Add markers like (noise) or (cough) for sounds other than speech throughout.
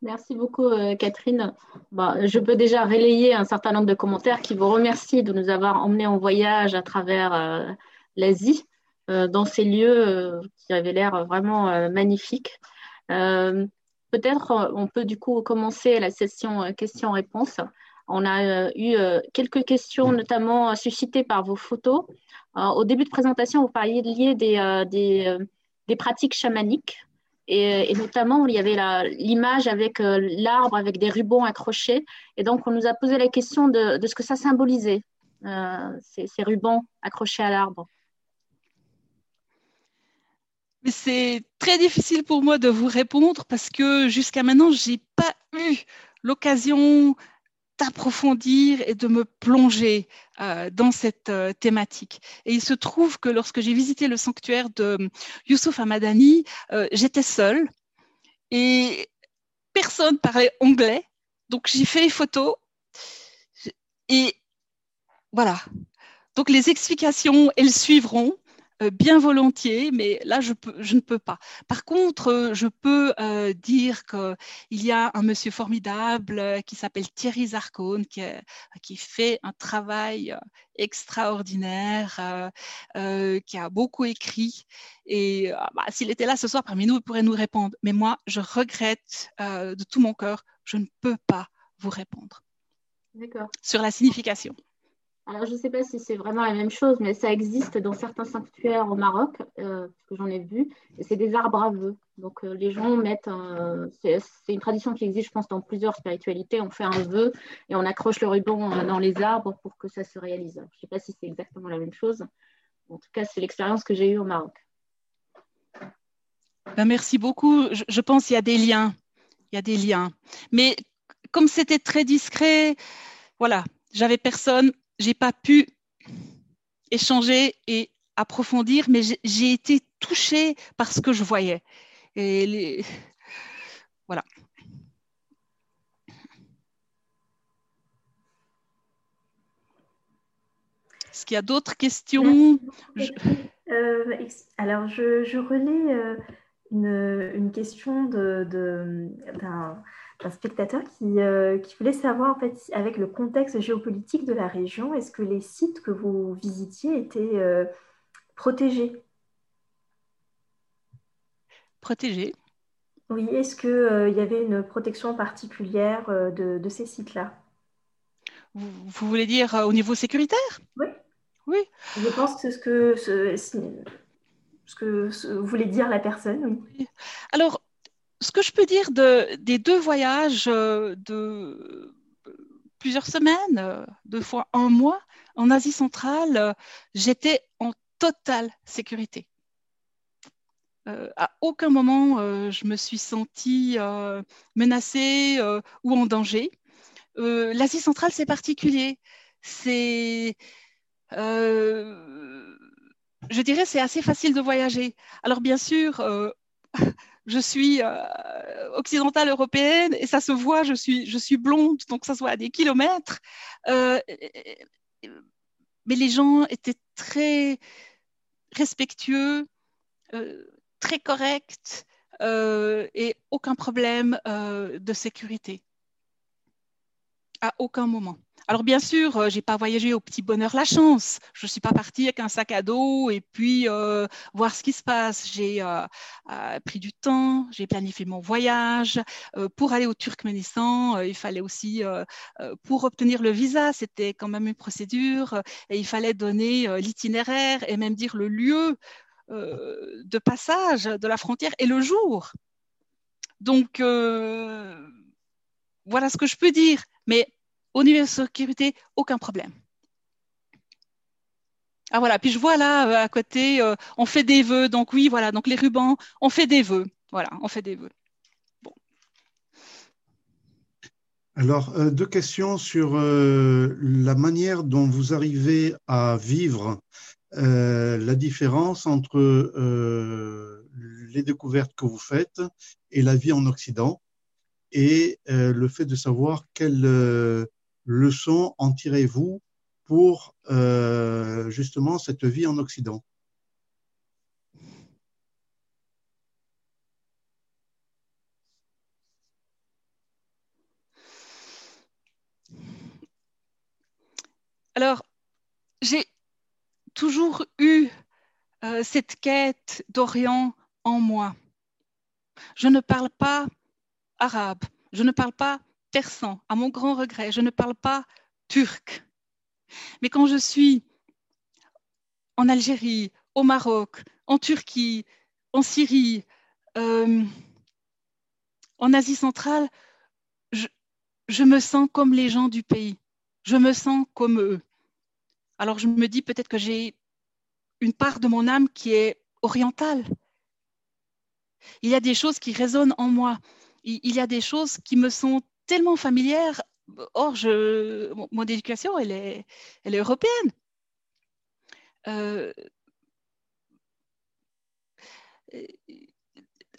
Merci beaucoup, Catherine. Bah, je peux déjà relayer un certain nombre de commentaires qui vous remercient de nous avoir emmenés en voyage à travers l'Asie, dans ces lieux qui avaient l'air vraiment magnifiques. Peut-être on peut du coup commencer la session questions-réponses. On a eu quelques questions, notamment suscitées par vos photos. au début de présentation, vous parliez des, des, des pratiques chamaniques. Et, notamment, il y avait l'image avec euh, l'arbre, avec des rubans accrochés. Et donc, on nous a posé la question de, ce que ça symbolisait, euh, ces, rubans accrochés à l'arbre. C'est très difficile pour moi de vous répondre parce que jusqu'à maintenant, je n'ai pas eu l'occasion d'approfondir et de me plonger euh, dans cette euh, thématique. Et il se trouve que lorsque j'ai visité le sanctuaire de Youssouf Hamadani, euh, j'étais seule et personne parlait anglais. Donc j'ai fait les photos et voilà. Donc les explications, elles suivront. Euh, bien volontiers, mais là, je, ne peux pas. Par contre, euh, je peux euh, dire qu'il y a un monsieur formidable qui s'appelle Thierry Zarcone, qui, fait un travail extraordinaire, qui a beaucoup écrit. Et bah, s'il était là ce soir parmi nous, il pourrait nous répondre. Mais moi, je regrette de tout mon cœur, je ne peux pas vous répondre sur la signification. Alors, je ne sais pas si c'est vraiment la même chose, mais ça existe dans certains sanctuaires au Maroc, euh, que j'en ai vu, c'est des arbres à vœux. Donc, euh, les gens mettent, c'est une tradition qui existe, je pense, dans plusieurs spiritualités. On fait un vœu et on accroche le ruban euh, dans les arbres pour que ça se réalise. je ne sais pas si c'est exactement la même chose. En tout cas, c'est l'expérience que j'ai eue au Maroc. Ben, merci beaucoup. Je, je pense qu'il y a des liens. Il y a des liens. Mais comme c'était très discret, voilà, j'avais personne j'ai pas pu échanger et approfondir, mais j'ai été touchée par ce que je voyais. Et voilà. Est-ce qu'il y a d'autres questions? Euh, Alors, je, relais euh, une, question de, un spectateur euh, qui, voulait savoir, en fait, avec le contexte géopolitique de la région, est-ce que les sites que vous visitiez étaient euh, protégés? Protégés Oui, est-ce qu'il euh, y avait une protection particulière de, ces sites-là? Vous, voulez dire au niveau sécuritaire? Oui. Oui. Je pense que c'est ce que, ce, ce que voulait dire la personne. Oui. Alors, ce que je peux dire de, des deux voyages euh, de plusieurs semaines, euh, deux fois un mois en Asie centrale, euh, j'étais en totale sécurité. à aucun moment je me suis sentie menacée ou en danger. L'Asie centrale, c'est particulier. C'est, je dirais, c'est assez facile de voyager. Alors bien sûr, (laughs) je suis euh, occidentale européenne et ça se voit, je suis, je suis blonde, donc ça se voit à des kilomètres. Euh, mais les gens étaient très respectueux, euh, très corrects et aucun problème de sécurité. À aucun moment. Alors bien sûr, euh, j'ai pas voyagé au petit bonheur la chance. Je suis pas partie avec un sac à dos et puis euh, voir ce qui se passe. J'ai euh, pris du temps, j'ai planifié mon voyage. pour aller au Turkménistan, il fallait aussi, pour obtenir le visa, c'était quand même une procédure et il fallait donner l'itinéraire et même dire le lieu de passage de la frontière et le jour. Donc voilà ce que je peux dire. Mais au niveau de sécurité, aucun problème. Ah voilà, puis je vois là euh, à côté, euh, on fait des vœux. Donc oui, voilà, donc les rubans, on fait des vœux. Voilà, on fait des vœux. Alors, euh, deux questions sur la manière dont vous arrivez à vivre la différence entre les découvertes que vous faites et la vie en Occident et le fait de savoir quelle leçon en tirez-vous pour euh, justement cette vie en Occident? Alors, j'ai toujours eu euh, cette quête d'Orient en moi. Je ne parle pas arabe, je ne parle pas persan, à mon grand regret, je ne parle pas turc. Mais quand je suis en Algérie, au Maroc, en Turquie, en Syrie, euh, en Asie centrale, je, je me sens comme les gens du pays. Je me sens comme eux. Alors je me dis peut-être que j'ai une part de mon âme qui est orientale. Il y a des choses qui résonnent en moi. Il y a des choses qui me sont tellement familières. Or, je, mon éducation, elle est, elle est européenne. Euh,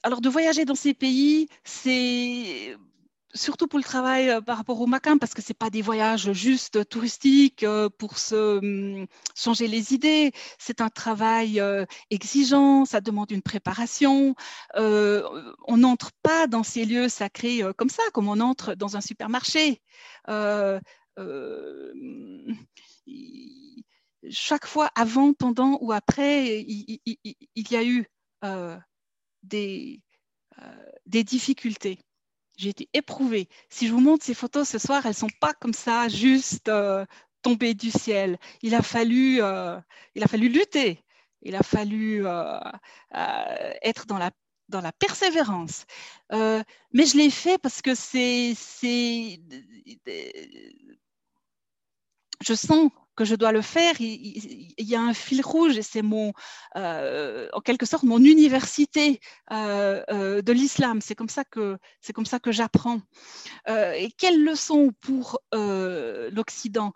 alors, de voyager dans ces pays, c'est surtout pour le travail euh, par rapport au Macam, parce que ce pas des voyages juste touristiques euh, pour se hum, changer les idées. C'est un travail euh, exigeant, ça demande une préparation. on n'entre pas dans ces lieux sacrés comme ça, comme on entre dans un supermarché. chaque fois, avant, pendant ou après, il, y a eu des difficultés j'ai été éprouvée. Si je vous montre ces photos ce soir, elles ne sont pas comme ça, juste euh, tombées du ciel. Il a fallu, euh, il a fallu lutter. Il a fallu euh, être dans la, dans la persévérance. mais je l'ai fait parce que c'est, je sens que je dois le faire, il, y a un fil rouge et c'est mon, euh, en quelque sorte, mon université euh, euh, de l'islam. C'est comme ça que c'est comme ça que j'apprends. et quelles leçons pour l'Occident?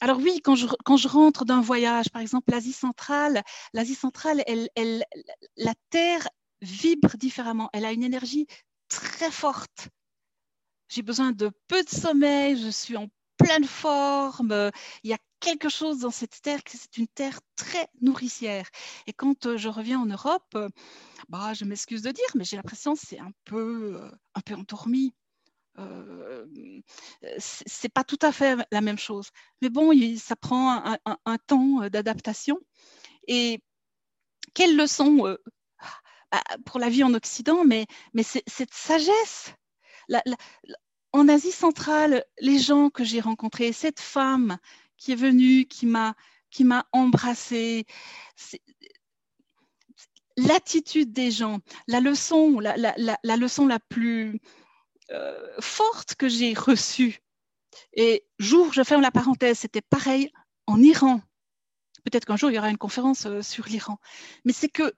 Alors oui, quand je, quand je rentre d'un voyage, par exemple l'Asie centrale, l'Asie centrale, elle, elle, la Terre vibre différemment. Elle a une énergie très forte. J'ai besoin de peu de sommeil, je suis en pleine forme. Il y a quelque chose dans cette terre, c'est une terre très nourricière. Et quand euh, je reviens en Europe, euh, bah, je m'excuse de dire, mais j'ai l'impression que c'est un peu, euh, un peu endormi. Euh, c'est pas tout à fait la même chose. Mais bon, ça prend un, temps d'adaptation. Et quelle leçon bah, pour la vie en Occident, mais, mais cette sagesse, la, en Asie centrale, les gens que j'ai rencontrés, cette femme qui est venue, qui m'a qui m'a embrassée, l'attitude des gens, la leçon, la, leçon la plus euh, forte que j'ai reçue. Et jour, je ferme la parenthèse, c'était pareil en Iran. Peut-être qu'un jour il y aura une conférence euh, sur l'Iran. Mais c'est que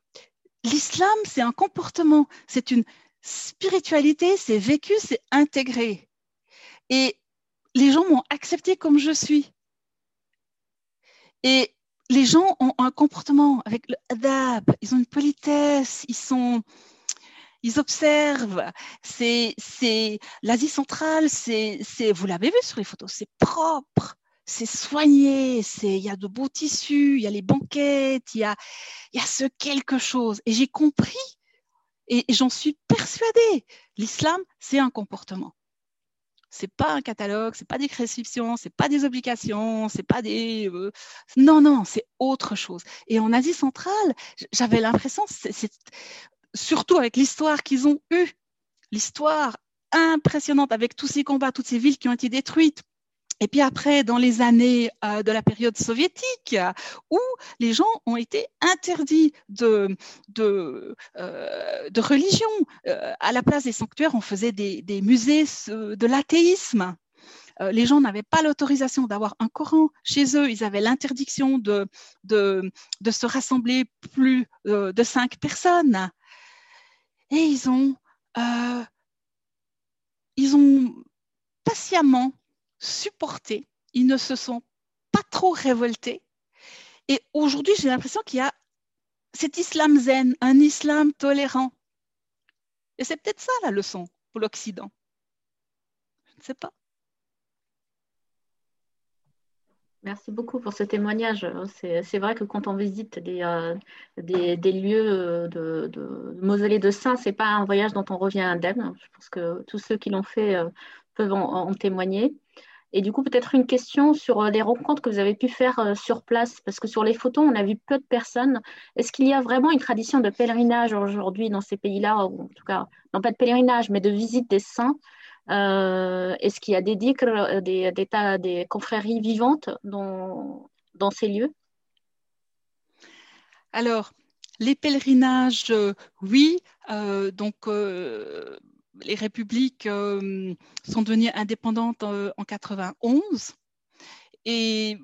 l'islam, c'est un comportement, c'est une spiritualité, c'est vécu, c'est intégré. Et les gens m'ont accepté comme je suis. Et les gens ont un comportement avec le adab, ils ont une politesse, ils sont, ils observent. C'est, c'est l'Asie centrale, c'est, c'est, vous l'avez vu sur les photos, c'est propre, c'est soigné, c'est, il y a de beaux tissus, il y a les banquettes, il y a, il y a ce quelque chose. Et j'ai compris, et j'en suis persuadée, l'islam, c'est un comportement c'est pas un catalogue, c'est pas des prescriptions, c'est pas des obligations, c'est pas des euh, non non, c'est autre chose. Et en Asie centrale, j'avais l'impression, c'est surtout avec l'histoire qu'ils ont eue, l'histoire impressionnante avec tous ces combats, toutes ces villes qui ont été détruites, et puis après, dans les années euh, de la période soviétique, où les gens ont été interdits de, de, euh, religion. Euh, à la place des sanctuaires, on faisait des, des musées de l'athéisme. les gens n'avaient pas l'autorisation d'avoir un Coran chez eux. Ils avaient l'interdiction de, de, de, se rassembler plus de cinq personnes. Et ils ont, ils ont patiemment supportés, ils ne se sont pas trop révoltés. Et aujourd'hui, j'ai l'impression qu'il y a cet islam zen, un islam tolérant. Et c'est peut-être ça la leçon pour l'Occident. Je ne sais pas. Merci beaucoup pour ce témoignage. C'est vrai que quand on visite des, euh, lieux de, de, mausolées de saints, ce n'est pas un voyage dont on revient indemne. Je pense que tous ceux qui l'ont fait euh, peuvent en témoigner. Et du coup, peut-être une question sur les rencontres que vous avez pu faire sur place, parce que sur les photos, on a vu peu de personnes. Est-ce qu'il y a vraiment une tradition de pèlerinage aujourd'hui dans ces pays-là, ou en tout cas, non pas de pèlerinage, mais de visite des saints? Est-ce qu'il y a des dikr, des, confréries vivantes dans, ces lieux? Alors, les pèlerinages, euh, oui. Euh, donc, euh, les républiques sont devenues indépendantes en 91. Et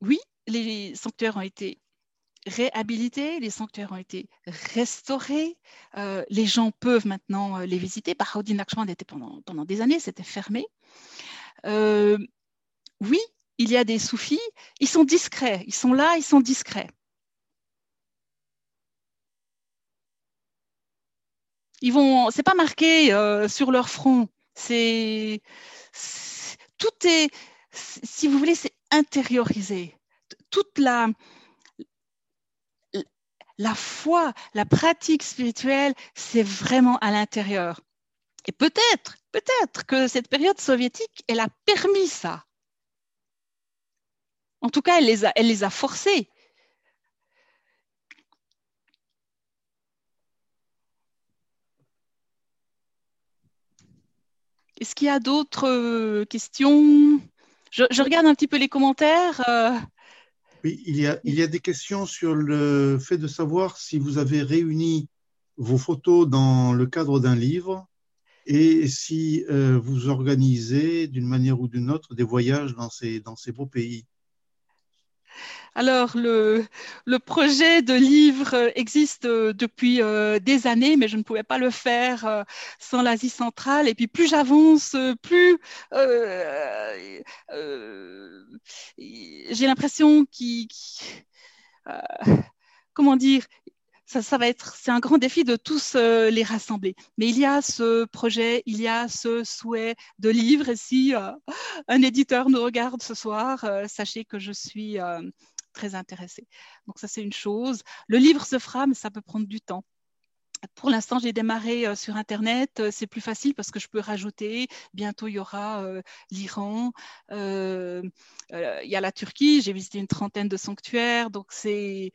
oui, les sanctuaires ont été réhabilités, les sanctuaires ont été restaurés, les gens peuvent maintenant les visiter. Bahaoudin Nakshband était pendant des années, c'était fermé. oui, il y a des soufis, ils sont discrets, ils sont là, ils sont discrets. Ils vont, c'est pas marqué euh, sur leur front. C'est, tout est, si vous voulez, c'est intériorisé. Toute la, la foi, la pratique spirituelle, c'est vraiment à l'intérieur. Et peut-être, peut-être que cette période soviétique, elle a permis ça. En tout cas, elle les a, elle les a forcés. Est-ce qu'il y a d'autres euh, questions? Je, regarde un petit peu les commentaires. Euh. Oui, il y, a, il y a des questions sur le fait de savoir si vous avez réuni vos photos dans le cadre d'un livre et si euh, vous organisez d'une manière ou d'une autre des voyages dans ces, dans ces beaux pays. Alors, le, projet de livre existe euh, depuis euh, des années, mais je ne pouvais pas le faire euh, sans l'Asie centrale. Et puis, plus j'avance, plus j'ai l'impression qu'il... comment dire ça, va être, c'est un grand défi de tous les rassembler. Mais il y a ce projet, il y a ce souhait de livre. Et si un éditeur nous regarde ce soir, sachez que je suis très intéressée. Donc ça, c'est une chose. Le livre se fera, mais ça peut prendre du temps. Pour l'instant, j'ai démarré euh, sur Internet. Euh, c'est plus facile parce que je peux rajouter. Bientôt, il y aura euh, l'Iran. il y a la Turquie. J'ai visité une trentaine de sanctuaires. Donc, c'est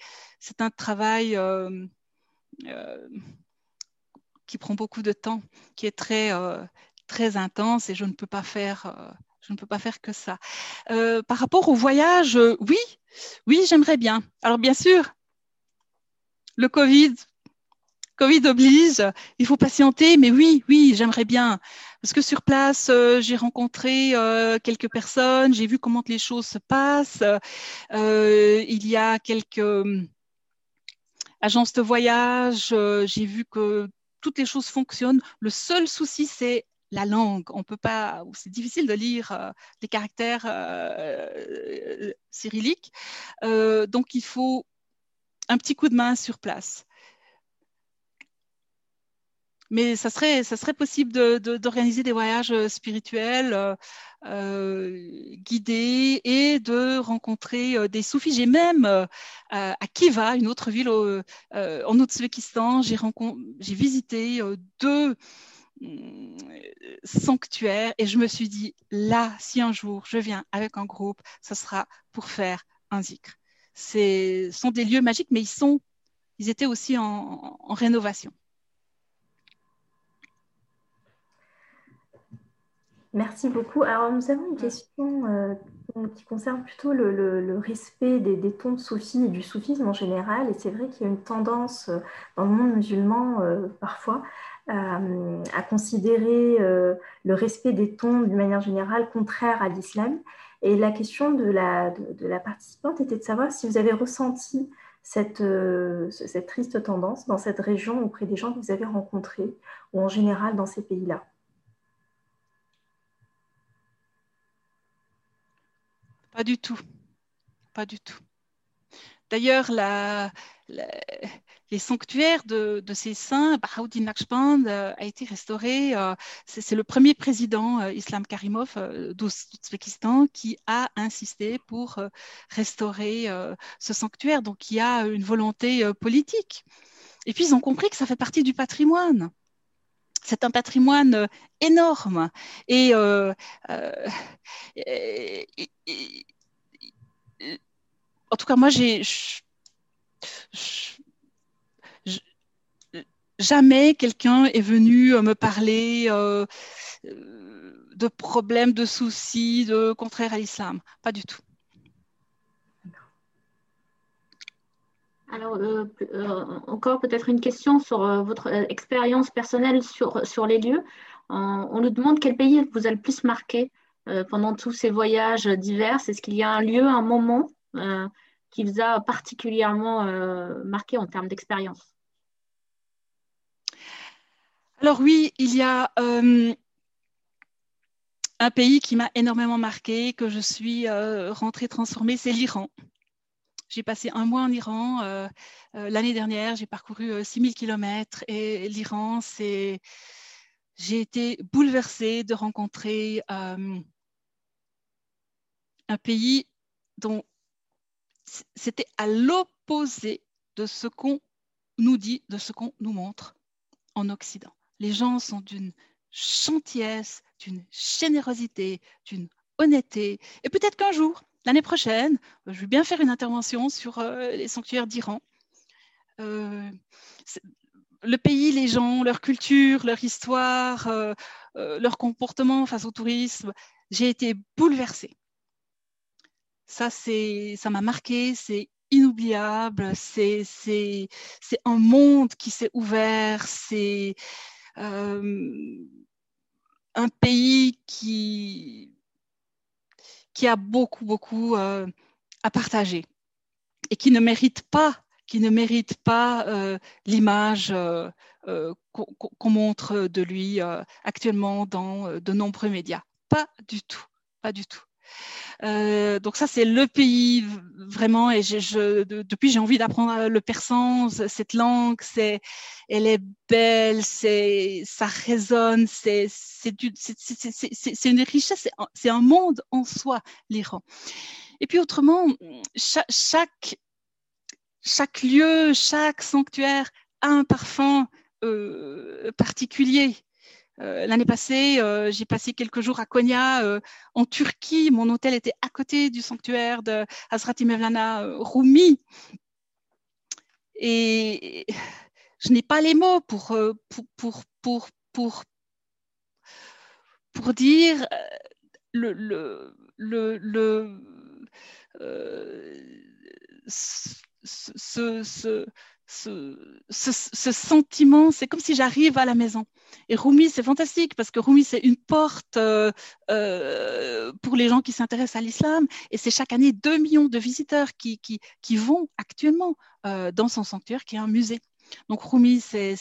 un travail qui prend beaucoup de temps, qui est très, très intense et je ne peux pas faire je ne peux pas faire que ça. Par rapport au voyage, oui, oui, j'aimerais bien. Alors bien sûr, le Covid, Covid oblige, il faut patienter, mais oui, oui, j'aimerais bien. Parce que sur place, euh, j'ai rencontré quelques personnes, j'ai vu comment les choses se passent. il y a quelques agences de voyage, j'ai vu que toutes les choses fonctionnent. Le seul souci, c'est la langue. On peut pas, c'est difficile de lire euh, les caractères euh, cyrilliques. Euh, donc, il faut un petit coup de main sur place. Mais ça serait, possible d'organiser des voyages spirituels guidés et de rencontrer des soufis. J'ai même à Kiva, une autre ville en Ouzbékistan, j'ai visité deux sanctuaire et je me suis dit là si un jour je viens avec un groupe ce sera pour faire un zikr ce sont des lieux magiques mais ils étaient aussi en, rénovation Merci beaucoup. Alors, nous avons une question euh, qui concerne plutôt le, respect des, des, tons de soufis et du soufisme en général. Et c'est vrai qu'il y a une tendance euh, dans le monde musulman euh, parfois à considérer le respect des tons d'une manière générale contraire à l'islam. Et la question de la, de, la, participante était de savoir si vous avez ressenti cette, cette triste tendance dans cette région auprès des gens que vous avez rencontrés ou en général dans ces pays-là. Pas du tout. Pas du tout. D'ailleurs, les sanctuaires de, ces saints, Bahaouddin Naqshband euh, a été restauré. Euh, c'est le premier président, euh, Islam Karimov d'Ouzbékistan, qui a insisté pour restaurer ce sanctuaire. Donc, il y a une volonté politique. Et puis, ils ont compris que ça fait partie du patrimoine c'est un patrimoine énorme. Et, en tout cas, moi, j'ai jamais quelqu'un est venu me parler de problèmes, de soucis, de contraire à l'islam. Pas du tout. Alors, euh, euh, encore peut-être une question sur euh, votre expérience personnelle sur, sur les lieux. on nous demande quel pays vous a le plus marqué pendant tous ces voyages divers. Est-ce qu'il y a un lieu, un moment qui vous a particulièrement marqué en termes d'expérience? Alors oui, il y a un pays qui m'a énormément marqué, que je suis rentrée transformée, c'est l'Iran. J'ai passé un mois en Iran. Euh, euh, l'année dernière, j'ai parcouru 6000 euh, km et l'Iran, c'est. J'ai été bouleversée de rencontrer un pays dont c'était à l'opposé de ce qu'on nous dit, de ce qu'on nous montre en Occident. Les gens sont d'une gentillesse, d'une générosité, d'une honnêteté. Et peut-être qu'un jour, L'année prochaine, je vais bien faire une intervention sur euh, les sanctuaires d'Iran. Euh, le pays, les gens, leur culture, leur histoire, euh, leur comportement face au tourisme, j'ai été bouleversée. Ça, ça m'a marqué, c'est inoubliable, c'est un monde qui s'est ouvert, c'est un pays qui, qui a beaucoup, beaucoup euh, à partager et qui ne mérite pas, qui ne mérite pas euh, l'image euh, qu'on montre de lui actuellement dans de nombreux médias. Pas du tout, pas du tout. Donc ça, c'est le pays vraiment. Et depuis, j'ai envie d'apprendre le persan. Cette langue, c'est, elle est belle, c'est, ça résonne, c'est, c'est une richesse, c'est un monde en soi, l'Iran. Et puis autrement, chaque, chaque, lieu, chaque sanctuaire a un parfum euh, particulier. Euh, l'année passée, euh, j'ai passé quelques jours à Konya, en Turquie. Mon hôtel était à côté du sanctuaire de Hazrati Mevlana Rumi. Et je n'ai pas les mots pour, dire euh, le, euh, ce, ce, sentiment, c'est comme si j'arrive à la maison. Et Rumi, c'est fantastique parce que Rumi, c'est une porte euh, euh, pour les gens qui s'intéressent à l'islam. Et c'est chaque année 2 millions de visiteurs qui, vont actuellement euh, dans son sanctuaire, qui est un musée. Donc Rumi, c'est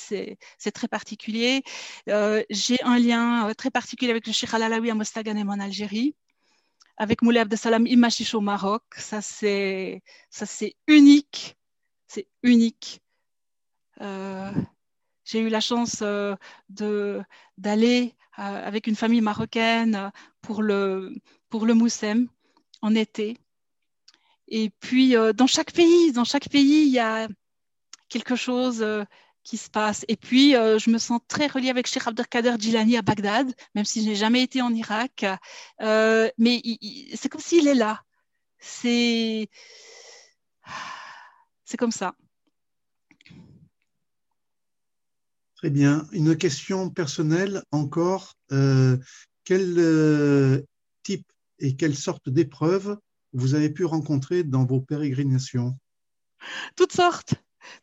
très particulier. J'ai un lien très particulier avec le Sheikh Al-Alawi à Mostaganem en Algérie, avec Moulay Abdesalam Imachiche au Maroc. Ça, c'est unique. C'est unique. Euh, j'ai eu la chance d'aller avec une famille marocaine pour le, pour Moussem en été. Et puis, dans chaque pays, dans chaque pays, il y a, quelque chose euh, qui se passe. Et puis, euh, je me sens très reliée avec Sheikh Abdelkader Jilani à Bagdad, même si je n'ai jamais été en Irak. Euh, mais c'est comme s'il est là. C'est c'est comme ça. Très bien. Une question personnelle encore. quel type et quelle sorte d'épreuves vous avez pu rencontrer dans vos pérégrinations? Toutes sortes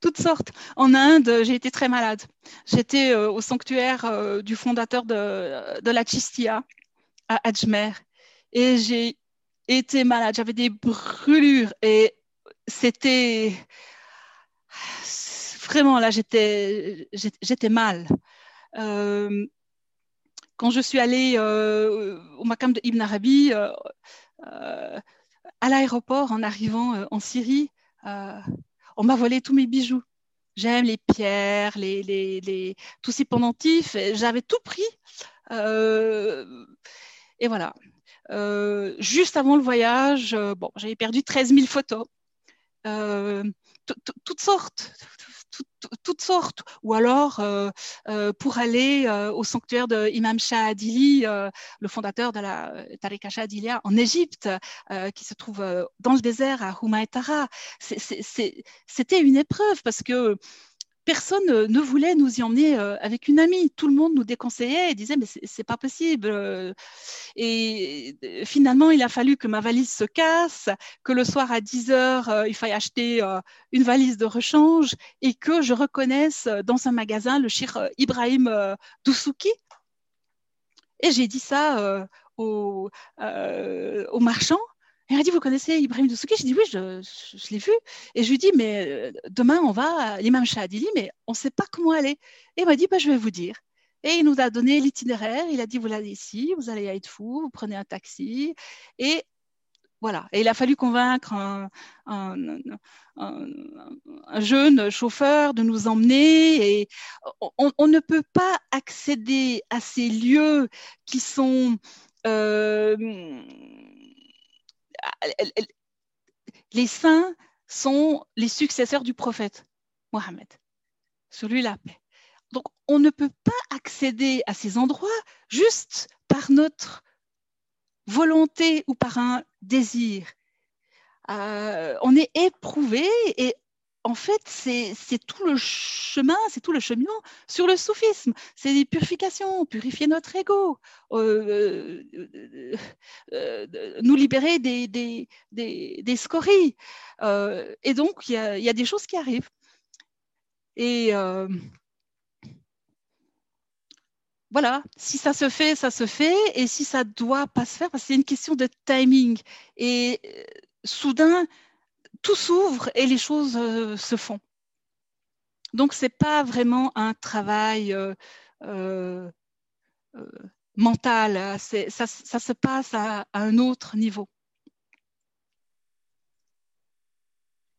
toutes sortes. En Inde, j'ai été très malade. J'étais euh, au sanctuaire euh, du fondateur de, de, la Chistia à Ajmer et j'ai été malade. J'avais des brûlures et c'était vraiment là, j'étais mal. Euh, quand je suis allée au Makam de Ibn Arabi, à l'aéroport en arrivant en Syrie, on m'a volé tous mes bijoux. J'aime les pierres, les, les, tous ces pendentifs. J'avais tout pris. Euh, et voilà. Euh, juste avant le voyage, euh, bon, j'avais perdu 13 000 photos. Toutes sortes, toutes sortes. Ou alors pour aller au sanctuaire de Imam Shah Adili, le fondateur de la Tariqa Shah Adilia en Égypte, qui se trouve dans le désert à Humaytara. C'était une épreuve parce que personne ne voulait nous y emmener euh, avec une amie. Tout le monde nous déconseillait et disait mais c'est pas possible. Euh. Et euh, finalement, il a fallu que ma valise se casse, que le soir à 10 heures, il faille acheter une valise de rechange et que je reconnaisse dans un magasin le shir Ibrahim Doussouki. Et j'ai dit ça au, au marchand il m'a dit, vous connaissez Ibrahim Doussouki? Je dis, oui, je, l'ai vu. Et je lui dis, mais euh, demain, on va à l'imam Shahadili, mais on ne sait pas comment aller. Et il m'a dit, bah, je vais vous dire. Et il nous a donné l'itinéraire. Il a dit, vous allez ici, vous allez à Edfou, vous prenez un taxi. Et voilà. Et il a fallu convaincre un, jeune chauffeur de nous emmener. Et on, ne peut pas accéder à ces lieux qui sont... Euh, les saints sont les successeurs du prophète Mohammed, sur lui la paix. Donc on ne peut pas accéder à ces endroits juste par notre volonté ou par un désir. Euh, on est éprouvé et en fait, c'est tout le chemin, c'est tout le cheminement sur le soufisme. C'est des purifications, purifier notre ego, euh, euh, euh, nous libérer des, des, des, scories. et donc, il y a, y a, des choses qui arrivent. Et voilà, si ça se fait, ça se fait. Et si ça doit pas se faire, c'est une question de timing. Et soudain, tout s'ouvre et les choses euh, se font. Donc, ce n'est pas vraiment un travail euh, euh, mental, ça, se passe à, un autre niveau.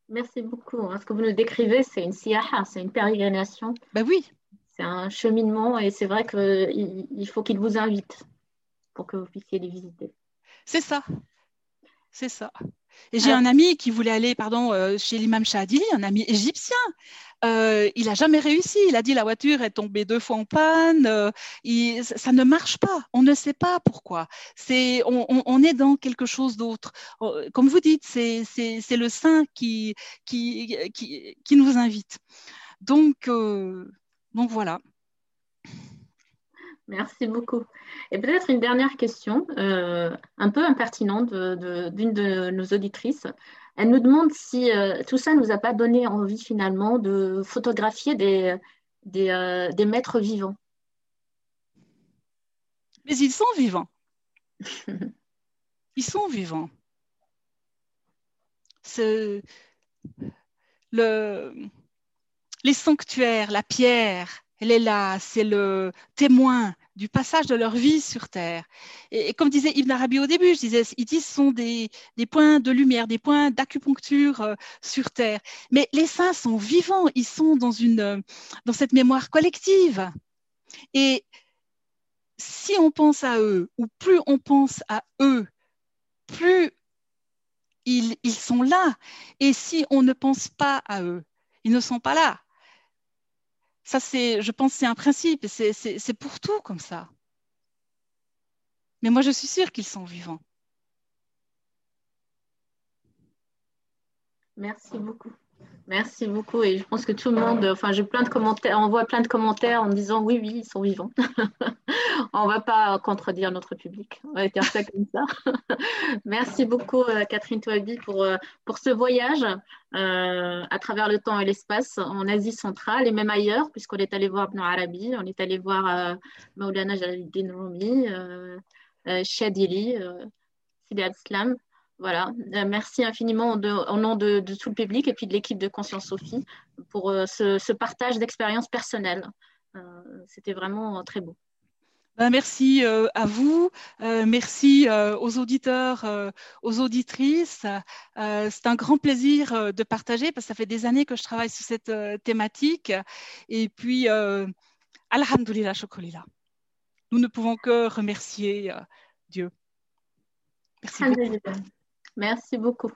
Merci beaucoup. Hein. Ce que vous nous décrivez, c'est une siyaha, c'est une pérégrination. Ben oui. C'est un cheminement et c'est vrai qu'il il faut qu'il vous invite pour que vous puissiez les visiter. C'est ça. C'est ça. Et j'ai un ami qui voulait aller, pardon, euh, chez l'imam Shahadili, un ami égyptien. Euh, il n'a jamais réussi. Il a dit la voiture est tombée deux fois en panne. Euh, ça ne marche pas. On ne sait pas pourquoi. C'est, on, est dans quelque chose d'autre. Comme vous dites, c'est, le saint qui, qui, qui, qui, nous invite. Donc, donc voilà. Merci beaucoup. Et peut-être une dernière question, euh, un peu impertinente d'une de, nos auditrices. Elle nous demande si euh, tout ça ne nous a pas donné envie finalement de photographier des, des, euh, maîtres vivants. Mais ils sont vivants. (laughs) ils sont vivants. Le, les sanctuaires, la pierre, elle est là, c'est le témoin du passage de leur vie sur Terre. Et, comme disait Ibn Arabi au début, je disais, ils disent sont des, points de lumière, des points d'acupuncture euh, sur Terre. Mais les saints sont vivants, ils sont dans, une, dans cette mémoire collective. Et si on pense à eux, ou plus on pense à eux, plus ils sont là. Et si on ne pense pas à eux, ils ne sont pas là. Ça, c'est, je pense, c'est un principe. C'est pour tout comme ça. Mais moi, je suis sûre qu'ils sont vivants. Merci beaucoup. Merci beaucoup. Et je pense que tout le monde, enfin, j'ai plein de commentaires, on voit plein de commentaires en disant oui, oui, ils sont vivants. (laughs) on ne va pas contredire notre public. On va dire ça comme ça. (laughs) Merci beaucoup, euh, Catherine Touabi, pour, euh, pour ce voyage euh, à travers le temps et l'espace en Asie centrale et même ailleurs, puisqu'on est allé voir Ibn Arabi, on est allé voir Maulana Jalaluddin Rumi, Shadili, Sidi al-Islam. Voilà, euh, merci infiniment au nom de, tout le public et puis de l'équipe de Conscience Sophie pour euh, ce, partage d'expériences personnelles. Euh, c'était vraiment très beau. Ben, merci à vous, merci aux auditeurs, aux auditrices. c'est un grand plaisir de partager parce que ça fait des années que je travaille sur cette thématique. Et puis, Alhamdulillah, Shokolila. Nous ne pouvons que remercier Dieu. Merci beaucoup. Merci beaucoup.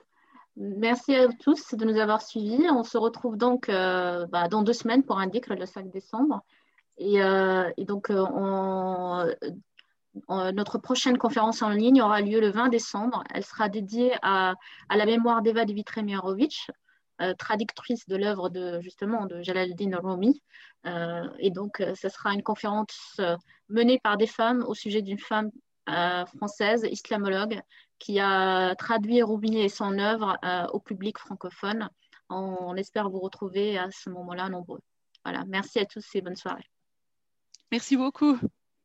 Merci à tous de nous avoir suivis. On se retrouve donc bah, dans deux semaines pour un DIC le 5 décembre. Et, donc, notre prochaine conférence en ligne aura lieu le 20 décembre. Elle sera dédiée à, la mémoire d'Eva Dimitremirovitch, euh, traductrice de l'œuvre de justement de Jalaluddin Rumi. Euh, et donc, euh, ce sera une conférence menée par des femmes au sujet d'une femme française, islamologue, qui a traduit Rumi et son œuvre au public francophone. On, espère vous retrouver à ce moment-là nombreux. Voilà, merci à tous et bonne soirée. Merci beaucoup.